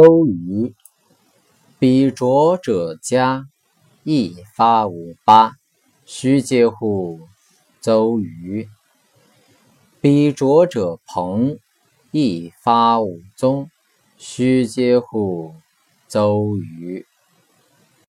周瑜，比浊者家，一发五八，须皆乎周瑜；比浊者朋，一发五宗，须皆乎周瑜。